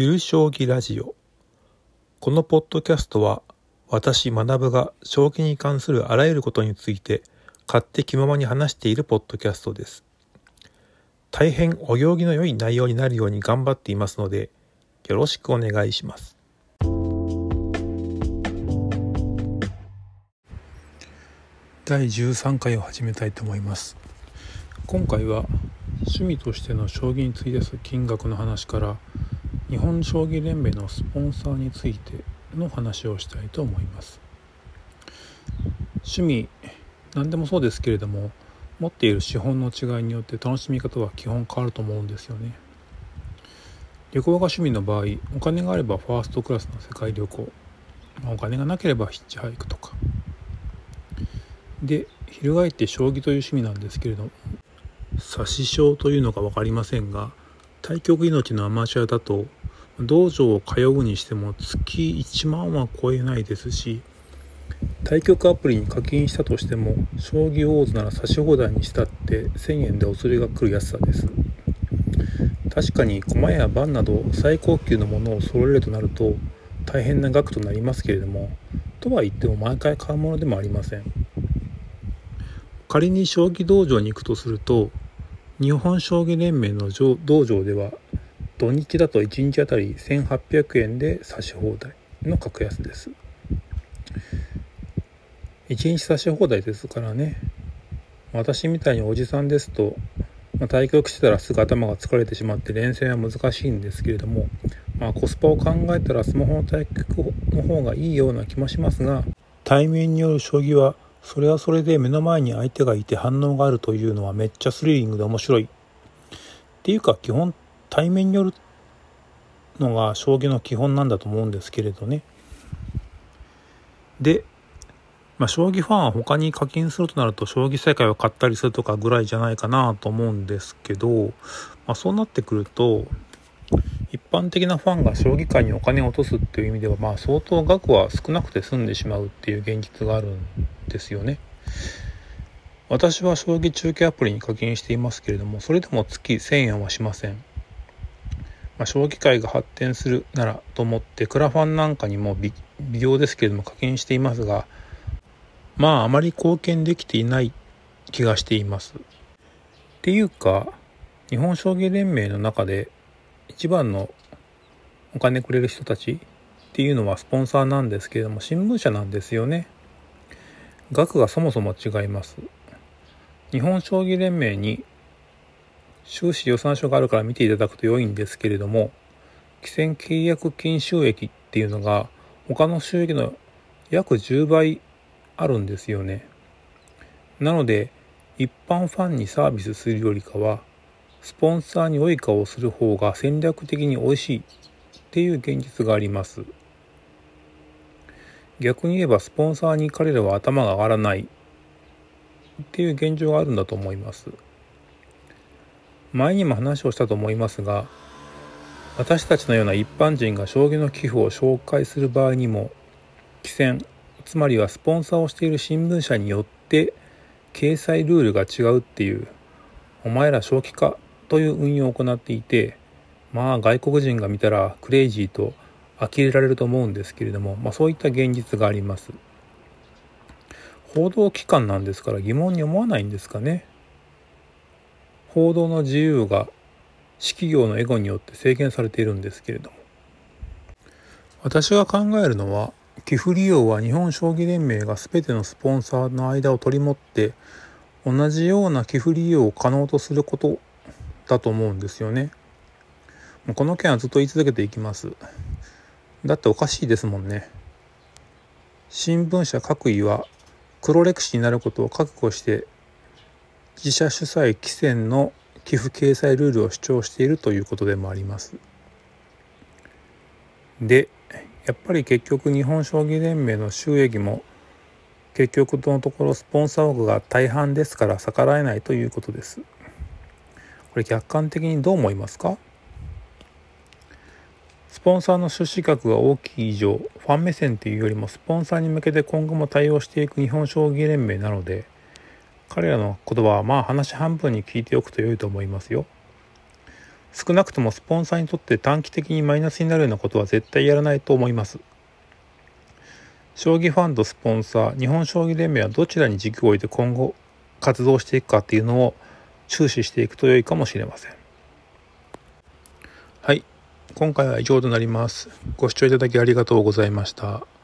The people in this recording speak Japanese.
ゆる将棋ラジオ。このポッドキャストは私学が将棋に関するあらゆることについて勝手気ままに話しているポッドキャストです。大変お行儀の良い内容になるように頑張っていますのでよろしくお願いします。第13回を始めたいと思います。今回は趣味としての将棋に費やす。金額の話から日本将棋連盟のスポンサーについての話をしたいと思います。趣味何でもそうですけれども持っている資本の違いによって楽しみ方は基本変わると思うんですよね。旅行が趣味の場合お金があればファーストクラスの世界旅行。お金がなければヒッチハイクとか。で翻って将棋という趣味なんですけれども指し将というのか分かりませんが対局命のアマチュアだと道場を通うにしても月1万は超えないですし対局アプリに課金したとしても将棋ウォーズなら指し放題にしたって1000円でお釣りが来る安さです。確かに駒や盤など最高級のものを揃えるとなると大変な額となりますけれどもとは言っても毎回買うものでもありません。仮に将棋道場に行くとすると日本将棋連盟の道場では土日だと1日あたり1800円で指し放題の格安です。1日指し放題ですからね。私みたいにおじさんですと、まあ、対局してたらすぐ頭が疲れてしまって連戦は難しいんですけれども、まあ、コスパを考えたらスマホの対局の方がいいような気もしますが対面による将棋はそれはそれで目の前に相手がいて反応があるというのはめっちゃスリリングで面白い。っていうか基本対面によるのが将棋の基本なんだと思うんですけれどねで、まあ、将棋ファンは他に課金するとなると将棋世界を買ったりするとかぐらいじゃないかなと思うんですけど、まあ、そうなってくると一般的なファンが将棋界にお金を落とすっていう意味ではまあ相当額は少なくて済んでしまうっていう現実があるんですよね。私は将棋中継アプリに課金していますけれどもそれでも月1000円はしません。まあ、将棋界が発展するならと思ってクラファンなんかにも微量ですけれども課金していますがまああまり貢献できていない気がしています。っていうか日本将棋連盟の中で一番のお金くれる人たちっていうのはスポンサーなんですけれども新聞社なんですよね額がそもそも違います日本将棋連盟に収支予算書があるから見ていただくと良いんですけれども期限契約金収益っていうのが他の収益の約10倍あるんですよね。なので一般ファンにサービスするよりかはスポンサーに良い顔をする方が戦略的に美味しいっていう現実があります。逆に言えばスポンサーに彼らは頭が上がらないっていう現状があるんだと思います。前にも話をしたと思いますが私たちのような一般人が将棋の寄付を紹介する場合にも棋戦つまりはスポンサーをしている新聞社によって掲載ルールが違うっていうお前ら正気かという運用を行っていてまあ外国人が見たらクレイジーと呆れられると思うんですけれども、まあ、そういった現実があります。報道機関なんですから疑問に思わないんですかね。報道の自由が私企業のエゴによって制限されているんですけれども私が考えるのは寄付利用は日本将棋連盟が全てのスポンサーの間を取り持って同じような寄付利用を可能とすることだと思うんですよね。この件はずっと言い続けていきます。だっておかしいですもんね。新聞社各位は黒歴史になることを覚悟して自社主催規制の寄付掲載ルールを主張しているということでもあります。でやっぱり結局日本将棋連盟の収益も結局のところスポンサー枠が大半ですから逆らえないということです。これ客観的にどう思いますか？スポンサーの出資額が大きい以上ファン目線というよりもスポンサーに向けて今後も対応していく日本将棋連盟なので彼らの言葉はまあ話半分に聞いておくと良いと思いますよ。少なくともスポンサーにとって短期的にマイナスになるようなことは絶対やらないと思います。将棋ファンとスポンサー日本将棋連盟はどちらに軸を置いて今後活動していくかっていうのを注視していくと良いかもしれません。はい。今回は以上となります。ご視聴いただきありがとうございました。